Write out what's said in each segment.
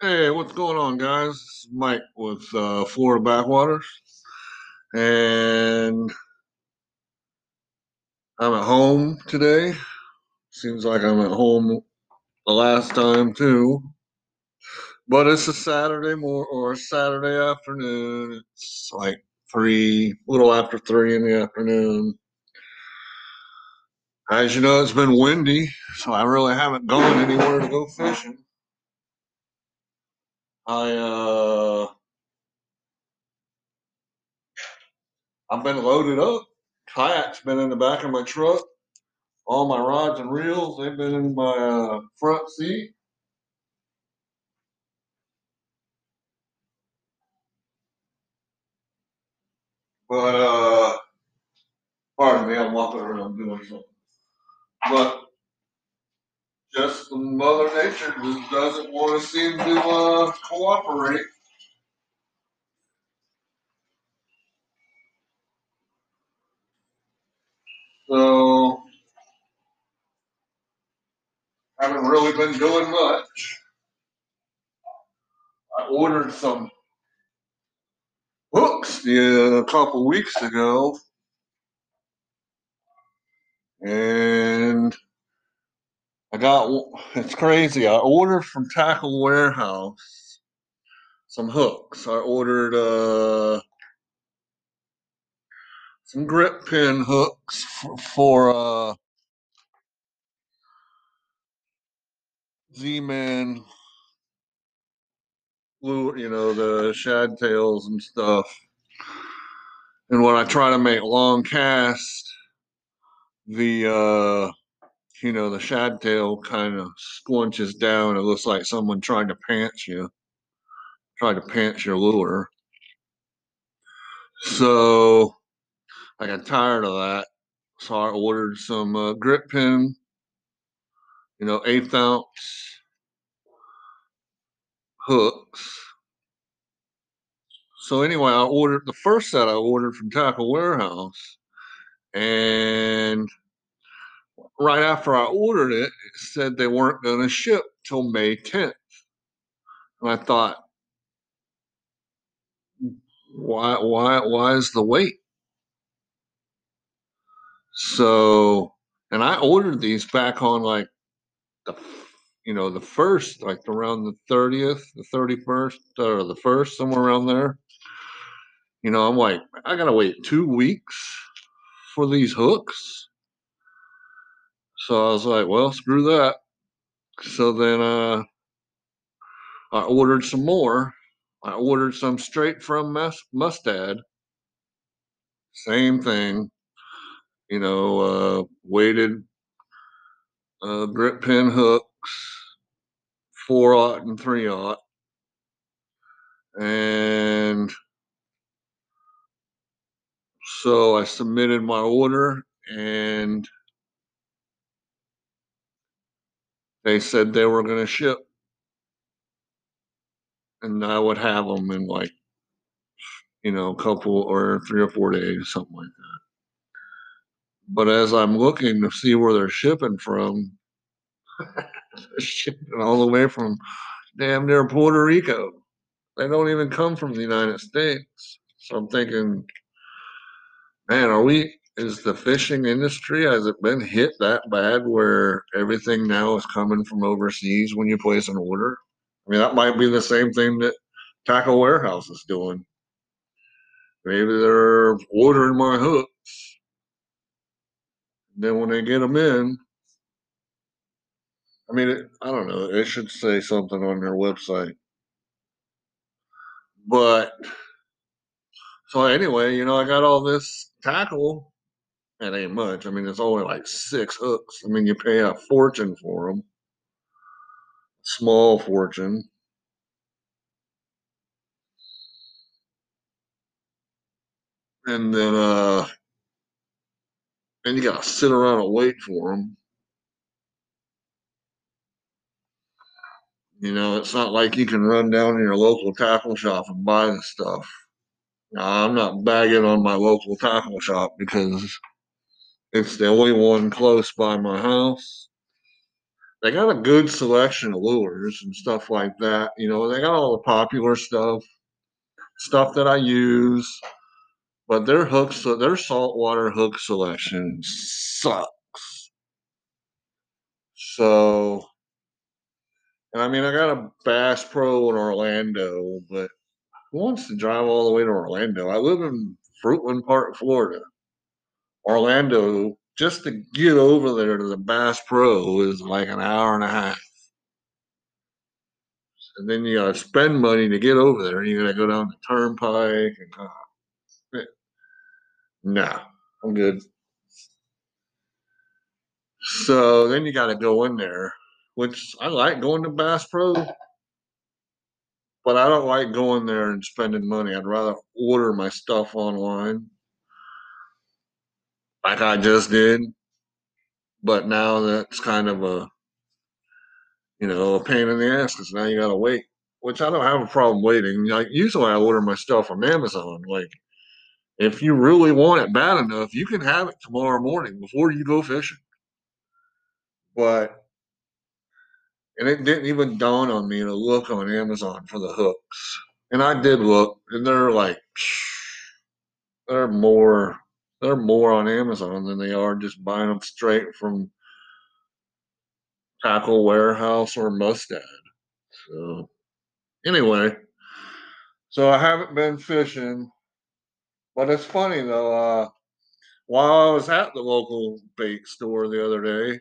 Hey, what's going on, guys? Is Mike with uh, Florida Backwaters, and I'm at home today. Seems like I'm at home the last time too, but it's a Saturday more or a Saturday afternoon. It's like three, a little after three in the afternoon. As you know, it's been windy, so I really haven't gone anywhere to go fishing. I uh, I've been loaded up. Kayak's been in the back of my truck. All my rods and reels, they've been in my uh, front seat. But uh, pardon me, I'm walking around doing something. But just Mother Nature just doesn't want to seem to uh, cooperate. So haven't really been doing much. I ordered some yeah, a couple weeks ago, and I got it's crazy. I ordered from Tackle Warehouse some hooks. I ordered uh some grip pin hooks for, for uh Z-Man lure, you know, the shad tails and stuff. And when I try to make long cast, the uh you know, the shad tail kind of squinches down. It looks like someone tried to pants you, tried to pants your lure. So I got tired of that. So I ordered some uh, grip pin, you know, eighth ounce hooks. So anyway, I ordered the first set I ordered from Tackle Warehouse, and right after I ordered it, it said they weren't going to ship till May 10th. And I thought, why, why, why is the wait? So, and I ordered these back on like the, you know, the first, like around the 30th, the 31st, or the first, somewhere around there. You know, I'm like, I got to wait two weeks for these hooks. So I was like, well, screw that. So then uh, I ordered some more. I ordered some straight from Mus- Mustad. Same thing. You know, uh, weighted uh, grip pin hooks, four aught and three aught. And so I submitted my order and they said they were going to ship and I would have them in like, you know, a couple or three or four days, something like that. But as I'm looking to see where they're shipping from, shipping all the way from damn near Puerto Rico. They don't even come from the United States. So I'm thinking, man, are we, is the fishing industry, has it been hit that bad where everything now is coming from overseas when you place an order? I mean, that might be the same thing that Tackle Warehouse is doing. Maybe they're ordering my hooks. Then when they get them in, I mean, it, I don't know. It should say something on their website. But so anyway, you know, I got all this tackle. It ain't much. I mean, it's only like six hooks. I mean, you pay a fortune for them, small fortune. And then, uh, and you gotta sit around and wait for them. You know, it's not like you can run down to your local tackle shop and buy the stuff. Now, I'm not bagging on my local tackle shop because it's the only one close by my house. they got a good selection of lures and stuff like that. You know, they got all the popular stuff, stuff that I use, but their hooks, their saltwater hook selection sucks. So, and I mean, I got a Bass Pro in Orlando, but who wants to drive all the way to Orlando? I live in Fruitland Park, Florida. Orlando, just to get over there to the Bass Pro is like an hour and a half. And then you gotta spend money to get over there. You gotta go down the turnpike and uh, I'm good. So then you gotta go in there, which I like going to Bass Pro, but I don't like going there and spending money. I'd rather order my stuff online like I just did. But now that's kind of a you know, a pain in the ass because now you gotta wait. Which I don't have a problem waiting. Like usually I order my stuff from Amazon. Like if you really want it bad enough, you can have it tomorrow morning before you go fishing. But and it didn't even dawn on me to look on Amazon for the hooks. And I did look, and they're like they're more they're more on Amazon than they are just buying them straight from Tackle Warehouse or Mustad. So anyway, so I haven't been fishing, but it's funny though. Uh, while I was at the local bait store the other day,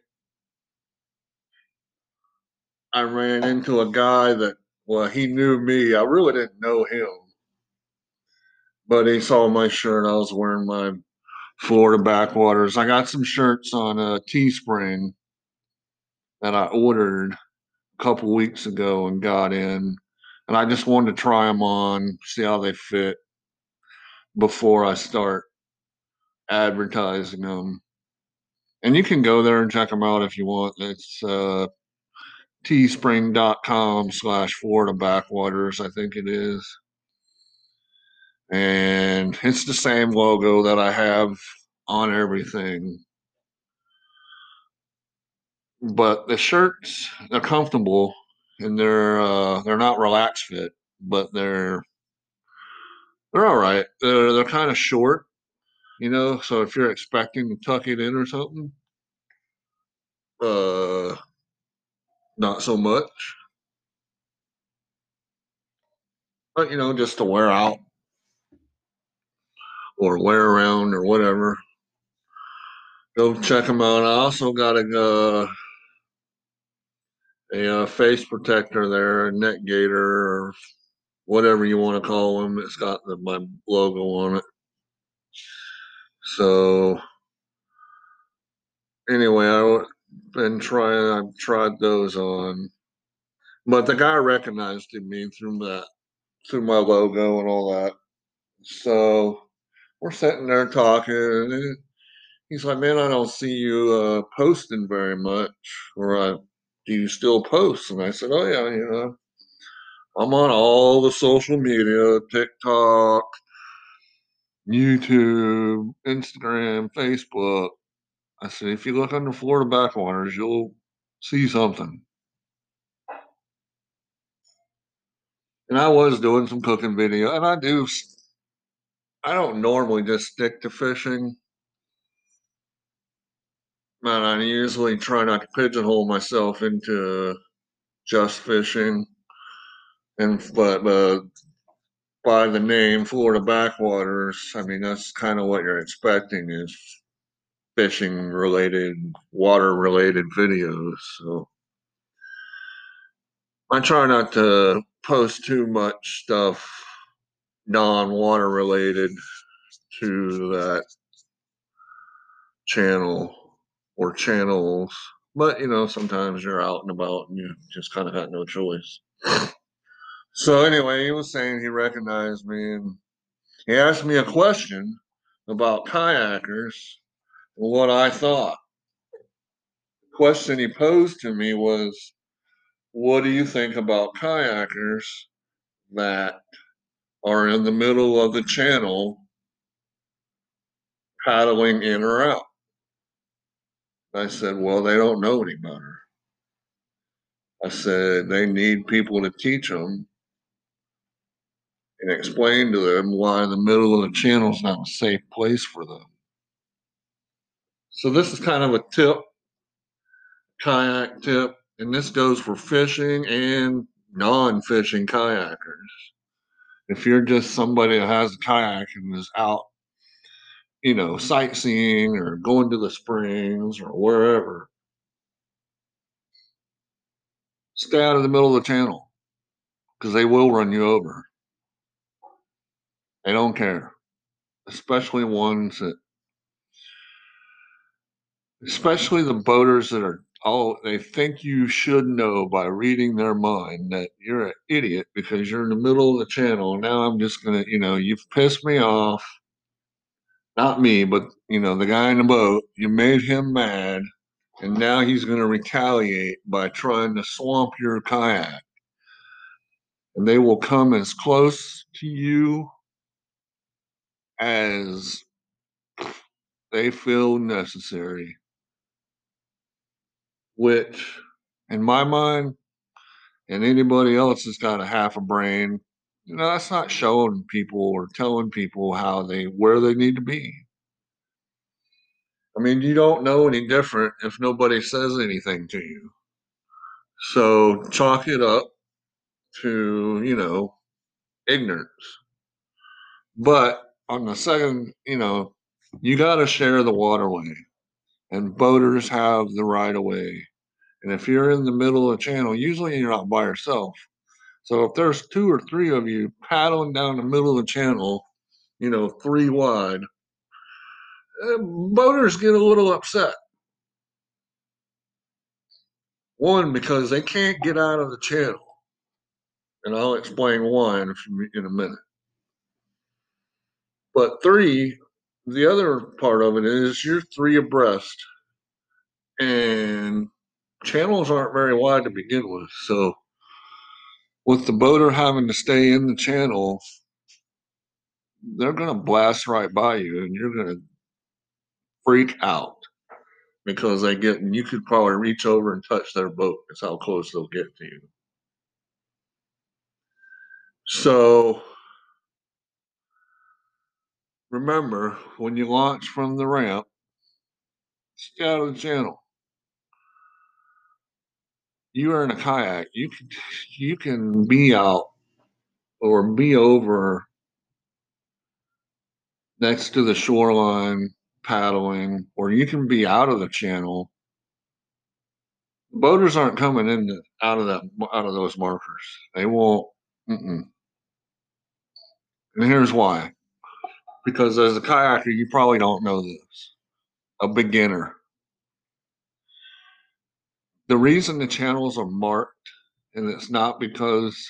I ran into a guy that, well, he knew me. I really didn't know him, but he saw my shirt. I was wearing my Florida backwaters. I got some shirts on uh, Teespring that I ordered a couple weeks ago and got in, and I just wanted to try them on, see how they fit before I start advertising them. And you can go there and check them out if you want. It's uh, teespring.com slash Florida Backwaters, I think it is. And it's the same logo that I have on everything but the shirts they're comfortable and they're uh, they're not relaxed fit, but they're they're all right. They're they're kind of short, you know. So if you're expecting to tuck it in or something, uh, not so much. But you know, just to wear out or wear around or whatever. Go check them out. I also got a uh, a uh, face protector there, a neck gaiter, or whatever you want to call them. It's got the, my logo on it. So anyway, I've been trying. I've tried those on, but the guy recognized me through that, through my logo and all that. So we're sitting there talking, and he's like, "Man, I don't see you uh, posting very much, or I do you still post? And I said, oh, yeah, you know, I'm on all the social media, TikTok, YouTube, Instagram, Facebook. I said, if you look under Florida backwaters, you'll see something. And I was doing some cooking video, and I do. I don't normally just stick to fishing. But I usually try not to pigeonhole myself into just fishing. And but uh, by the name Florida Backwaters, I mean that's kind of what you're expecting is fishing related, water related videos. So I try not to post too much stuff non water related to that channel or channels. But you know, sometimes you're out and about and you just kind of got no choice. So anyway, he was saying he recognized me and he asked me a question about kayakers and what I thought. The question he posed to me was, What do you think about kayakers that are in the middle of the channel paddling in or out? I said, Well, they don't know any better. I said they need people to teach them and explain to them why the middle of the channel is not a safe place for them. So this is kind of a tip, kayak tip, and this goes for fishing and non-fishing kayakers. If you're just somebody that has a kayak and is out, you know, sightseeing or going to the springs or wherever, stay out of the middle of the channel because they will run you over. They don't care, especially ones that, especially the boaters that are oh, they think you should know by reading their mind that you're an idiot because you're in the middle of the channel. Now I'm just gonna, you know, you've pissed me off. Not me, but you know, the guy in the boat. You made him mad, and now he's gonna retaliate by trying to swamp your kayak. And they will come as close to you as they feel necessary. Which, in my mind, and anybody else that's got a half a brain, you know, that's not showing people or telling people how they where they need to be. I mean, you don't know any different if nobody says anything to you. So chalk it up to, you know, ignorance. But on the second, you know, you got to share the waterway, and boaters have the right of way. And if you're in the middle of the channel, usually you're not by yourself. So if there's two or three of you paddling down the middle of the channel, you know, three wide, uh, boaters get a little upset. One, because they can't get out of the channel. And I'll explain why in a minute. But three, the other part of it is you're three abreast. And channels aren't very wide to begin with. So with the boater having to stay in the channel, they're going to blast right by you and you're going to freak out because they get, and you could probably reach over and touch their boat. That's how close they'll get to you. So remember, when you launch from the ramp, stay out of the channel. You are in a kayak. You can you can be out or be over next to the shoreline paddling, or you can be out of the channel. Boaters aren't coming in the, out of that out of those markers. They won't. Mm-mm. And here's why: because as a kayaker, you probably don't know this. A beginner. The reason the channels are marked, and it's not because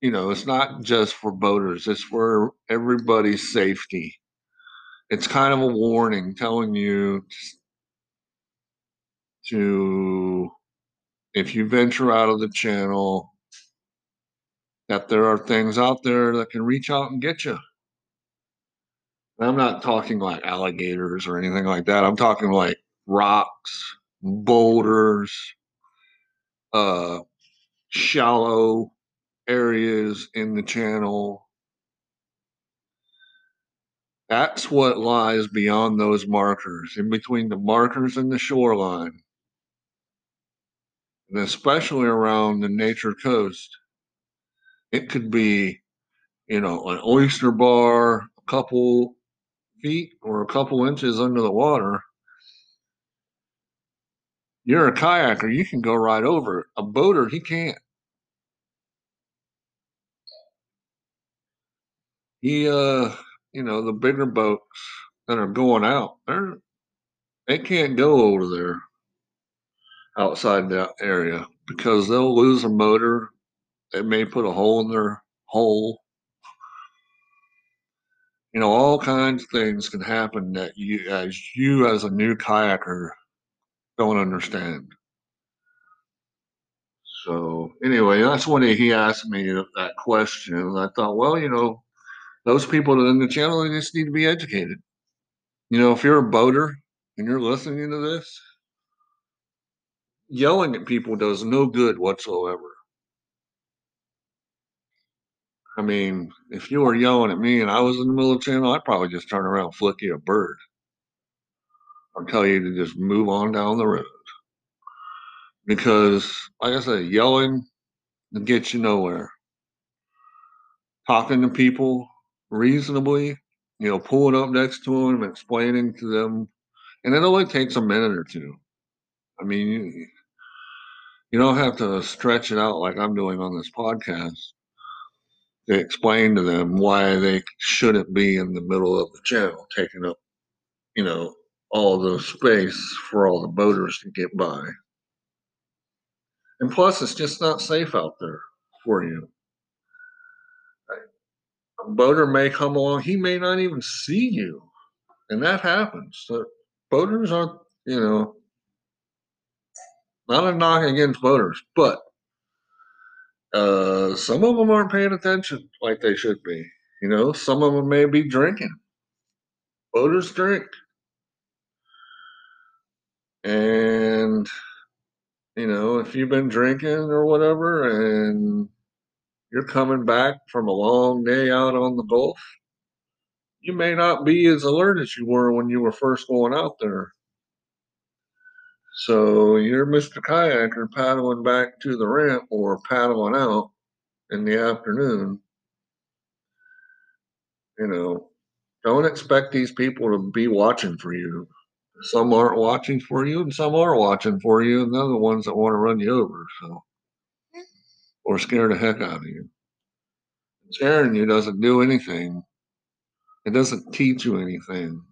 you know, it's not just for boaters, it's for everybody's safety it's kind of a warning telling you to if you venture out of the channel that there are things out there that can reach out and get you. And I'm not talking like alligators or anything like that. I'm talking like rocks, boulders, uh, shallow areas in the channel that's what lies beyond those markers, in between the markers and the shoreline, and especially around the nature coast. It could be, you know, an oyster bar, a couple feet or a couple inches under the water. You're a kayaker, you can go right over it. A boater, he can't. He, uh, you know, the bigger boats that are going out, they're they can't go over there outside that area because they'll lose a motor. It may put a hole in their hole. You know, all kinds of things can happen that you, as you as a new kayaker, don't understand. So anyway, that's when he asked me that question. And I thought, well, you know, those people in the channel they just need to be educated. You know, if you're a boater and you're listening to this, yelling at people does no good whatsoever. I mean, if you were yelling at me and I was in the middle of the channel, I'd probably just turn around and flick you a bird or tell you to just move on down the road. Because, like I said, yelling gets you nowhere. Talking to people reasonably, you know, pulling up next to them, explaining to them, and it only takes a minute or two. I mean, you, you don't have to stretch it out like I'm doing on this podcast to explain to them why they shouldn't be in the middle of the channel, taking up, you know, all the space for all the boaters to get by. And plus, it's just not safe out there for you. A boater may come along, he may not even see you, and that happens. The boaters aren't, you know, not a knock against boaters, but uh, some of them aren't paying attention like they should be. You know, some of them may be drinking. Boaters drink. And, you know, if you've been drinking or whatever and you're coming back from a long day out on the Gulf, you may not be as alert as you were when you were first going out there. So you're Mr. Kayaker paddling back to the ramp or paddling out in the afternoon. You know, don't expect these people to be watching for you. Some aren't watching for you, and some are watching for you, and they're the ones that want to run you over. So, or scare the heck out of you. Scaring you doesn't do anything. It doesn't teach you anything.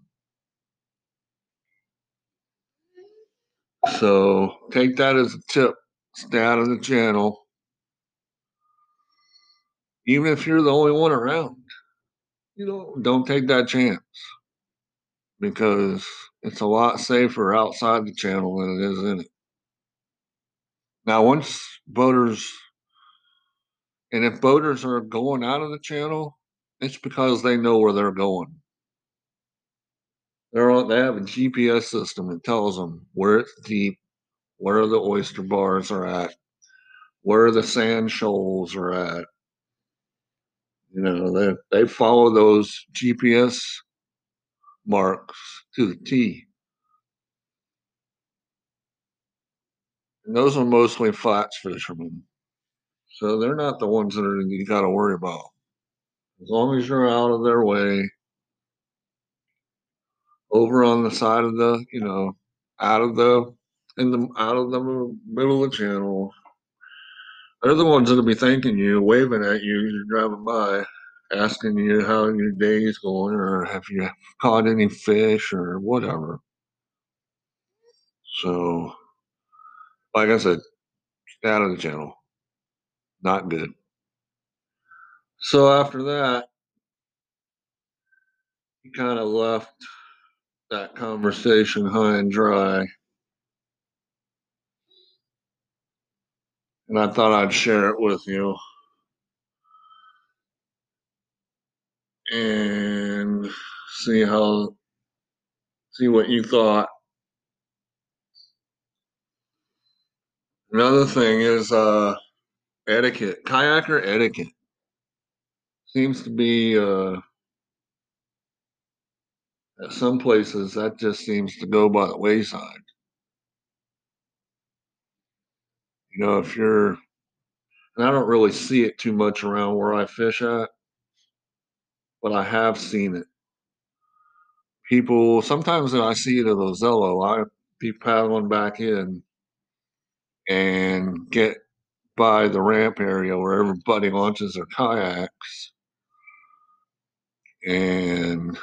So take that as a tip. Stay out of the channel. Even if you're the only one around, you know, don't take that chance because it's a lot safer outside the channel than it is in it. Now, once boaters, and if boaters are going out of the channel, it's because they know where they're going. They're on, they have a GPS system that tells them where it's deep, where the oyster bars are at, where the sand shoals are at. You know, they, they follow those GPS marks to the T. And those are mostly flats fishermen. So they're not the ones that are, you got to worry about. As long as you're out of their way, over on the side of the, you know, out of the, in the, out of the middle of the channel, they're the ones that'll be thanking you, waving at you as you're driving by, asking you how your day's going, or have you caught any fish, or whatever. So, like I said, out of the channel. Not good. So after that, he kind of left that conversation high and dry. And I thought I'd share it with you. And see how, see what you thought. Another thing is uh, etiquette, kayaker etiquette seems to be uh, at some places that just seems to go by the wayside. You know, if you're, and I don't really see it too much around where I fish at, but I have seen it. People, sometimes when I see it at Ozello, I be paddling back in and get by the ramp area where everybody launches their kayaks and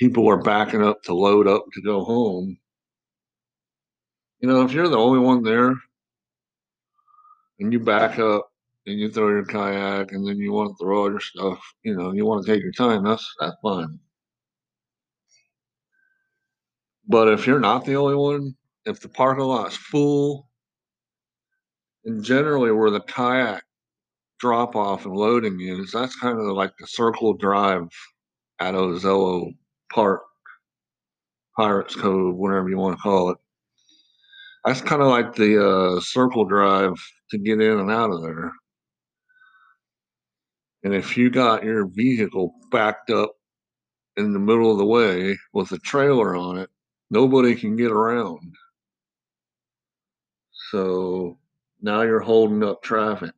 people are backing up to load up to go home. You know, if you're the only one there and you back up and you throw your kayak and then you want to throw all your stuff, you know, you want to take your time, that's that's fine. But if you're not the only one, if the parking lot's full, and generally where the kayak drop off and loading is, that's kind of like the circle drive at Ozello Park, Pirates Cove, whatever you want to call it. That's kind of like the uh, circle drive to get in and out of there. And if you got your vehicle backed up in the middle of the way with a trailer on it, nobody can get around. So now you're holding up traffic.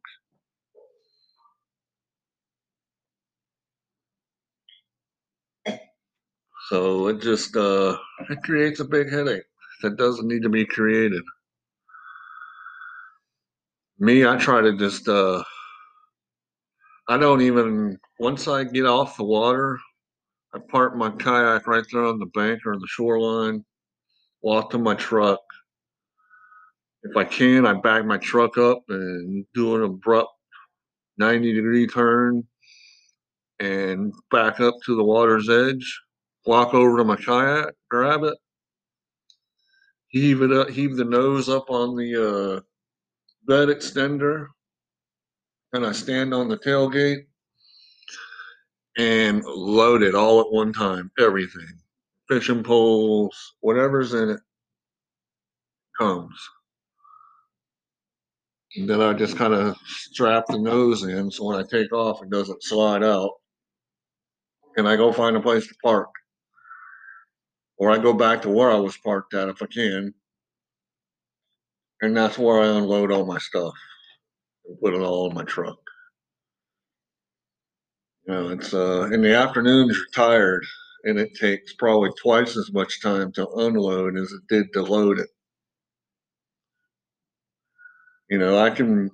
So it just uh, it creates a big headache that doesn't need to be created. Me, I try to just uh, I don't even once I get off the water, I park my kayak right there on the bank or the shoreline, walk to my truck. If I can, I back my truck up and do an abrupt 90 degree turn and back up to the water's edge, walk over to my kayak, grab it, heave it up, heave the nose up on the uh, bed extender, and I stand on the tailgate and load it all at one time, everything. Fishing poles, whatever's in it comes. And then I just kind of strap the nose in so when I take off, it doesn't slide out. And I go find a place to park. Or I go back to where I was parked at if I can. And that's where I unload all my stuff and put it all in my truck. You know, it's uh, in the afternoons you're tired, and it takes probably twice as much time to unload as it did to load it. You know, I can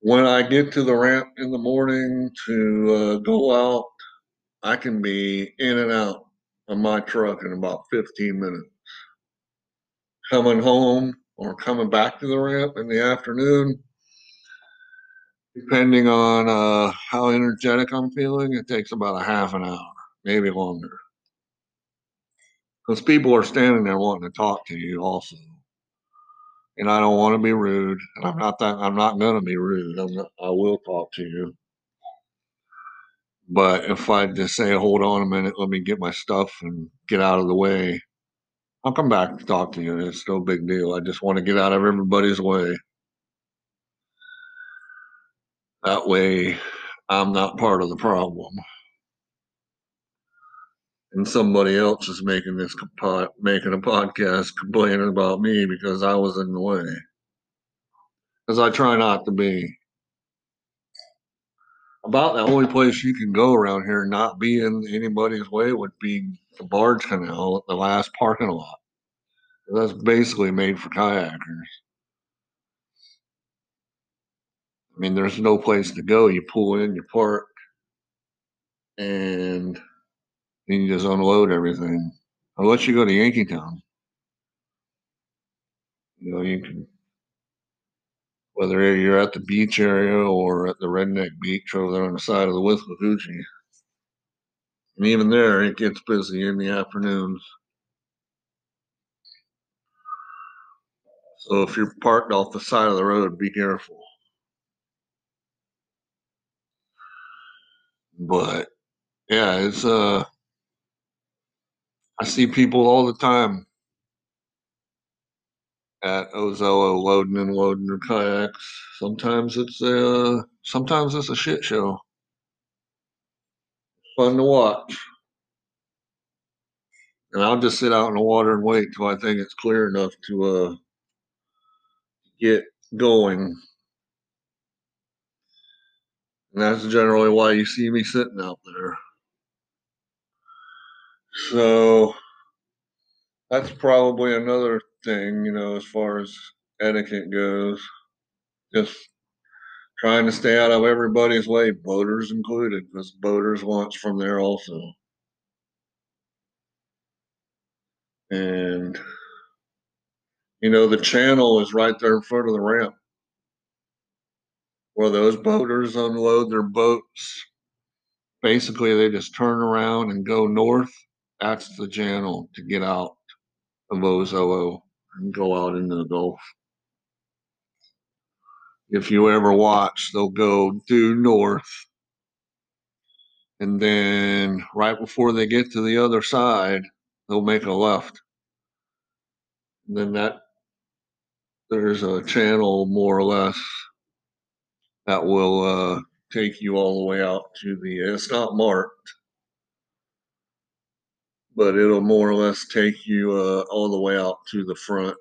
when I get to the ramp in the morning to uh, go out, I can be in and out of my truck in about 15 minutes. Coming home or coming back to the ramp in the afternoon, depending on uh, how energetic I'm feeling, it takes about a half an hour, maybe longer. Because people are standing there wanting to talk to you also. And I don't want to be rude, and I'm not that I'm not gonna be rude. I'm not, I will talk to you. But if I just say, hold on a minute, let me get my stuff and get out of the way, I'll come back to talk to you. It's no big deal. I just want to get out of everybody's way. That way, I'm not part of the problem. And somebody else is making this pod, making a podcast complaining about me because I was in the way. Because I try not to be. About the only place you can go around here and not be in anybody's way would be the barge canal at the last parking lot. That's basically made for kayakers. I mean, there's no place to go. You pull in, you park, and then you just unload everything. Unless you go to Yankeetown. You know, you can, whether you're at the beach area or at the redneck beach over there on the side of the Withlacoochee. And even there, it gets busy in the afternoons. So if you're parked off the side of the road, be careful. But yeah, it's uh I see people all the time at Ozello loading and loading their kayaks. Sometimes it's a uh, sometimes it's a shit show. Fun to watch. And I'll just sit out in the water and wait till I think it's clear enough to uh get going. And that's generally why you see me sitting out there. So that's probably another thing, you know, as far as etiquette goes. Just trying to stay out of everybody's way, boaters included, because boaters launch from there also. And you know, the channel is right there in front of the ramp where those boaters unload their boats. Basically, they just turn around and go north. That's the channel to get out of Ozello and go out into the Gulf. If you ever watch, they'll go due north. And then right before they get to the other side, they'll make a left. And then that there's a channel more or less that will uh, take you all the way out to the. It's not marked, but it'll more or less take you uh, all the way out to the front.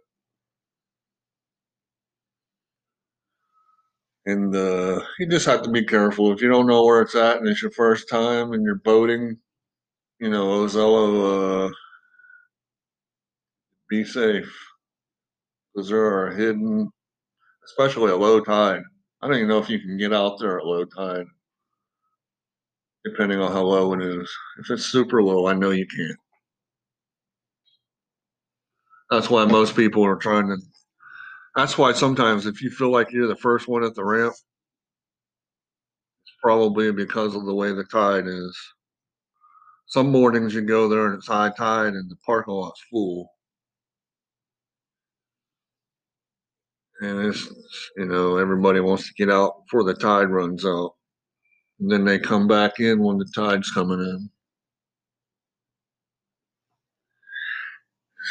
And uh, you just have to be careful if you don't know where it's at and it's your first time and you're boating. You know, Ozello, uh, be safe because there are hidden, especially at low tide. I don't even know if you can get out there at low tide, depending on how low it is. If it's super low, I know you can't. That's why most people are trying to. That's why sometimes if you feel like you're the first one at the ramp, it's probably because of the way the tide is. Some mornings you go there and it's high tide and the parking lot's full. And it's, you know, everybody wants to get out before the tide runs out. And then they come back in when the tide's coming in.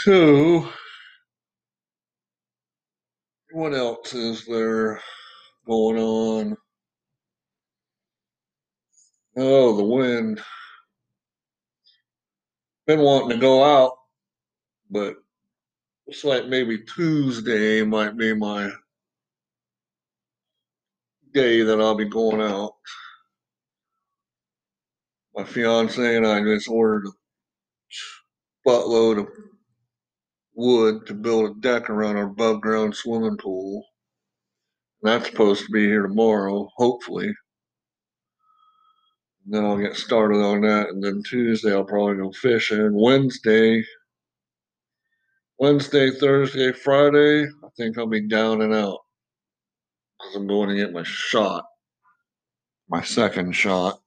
So, what else is there going on? Oh, the wind. Been wanting to go out, but looks like maybe Tuesday might be my day that I'll be going out. My fiance and I just ordered a buttload of wood to build a deck around our above ground swimming pool. That's supposed to be here tomorrow, hopefully. And then I'll get started on that. And then Tuesday, I'll probably go fishing. Wednesday, Wednesday, Thursday, Friday, I think I'll be down and out because I'm going to get my shot, my second shot.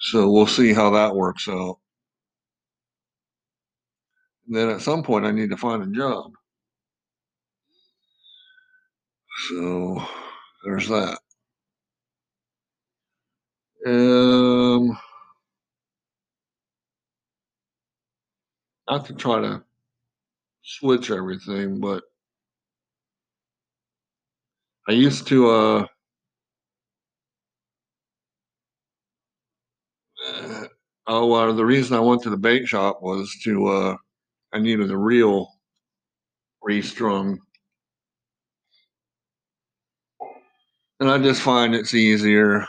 So we'll see how that works out. Then at some point, I need to find a job. So there's that. Um, not to try to switch everything, but I used to uh, uh oh uh, the reason I went to the bait shop was to uh I needed a reel restrung. And I just find it's easier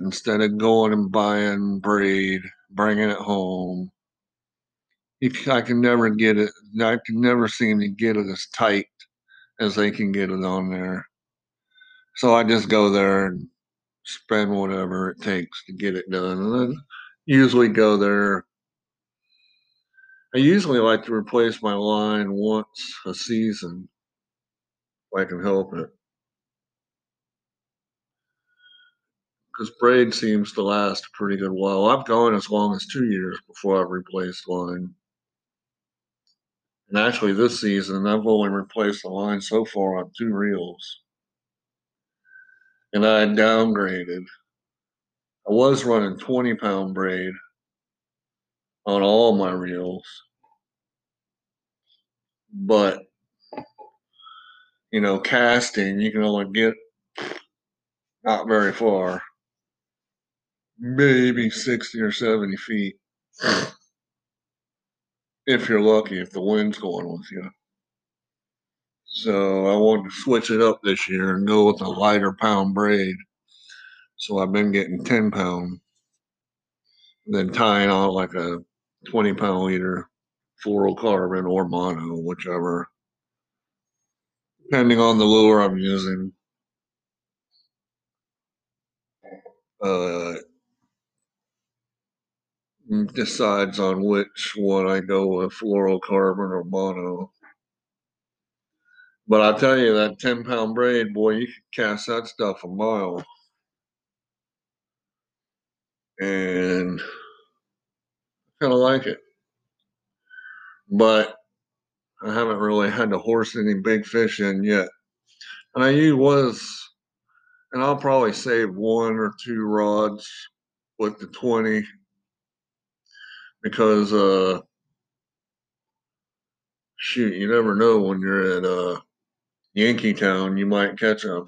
instead of going and buying braid, bringing it home. I can never get it. I can never seem to get it as tight as they can get it on there. So I just go there and spend whatever it takes to get it done. And then usually go there. I usually like to replace my line once a season if I can help it. because braid seems to last a pretty good while. I've gone as long as two years before I've replaced line. And actually, this season, I've only replaced the line so far on two reels. And I downgraded. I was running 20 pound braid on all my reels. But, you know, casting, you can only get not very far maybe 60 or 70 feet. if you're lucky, if the wind's going with you. So I wanted to switch it up this year and go with a lighter pound braid. So I've been getting 10 pound, then tying on like a 20 pound leader fluorocarbon or mono, whichever, depending on the lure I'm using. Uh, decides on which one I go with, fluorocarbon or mono. But I tell you, that 10 pound braid, boy, you could cast that stuff a mile. And kind of like it. But I haven't really had to horse any big fish in yet. And I was, and I'll probably save one or two rods with the 20 because uh shoot, you never know when you're at uh Yankeetown, you might catch a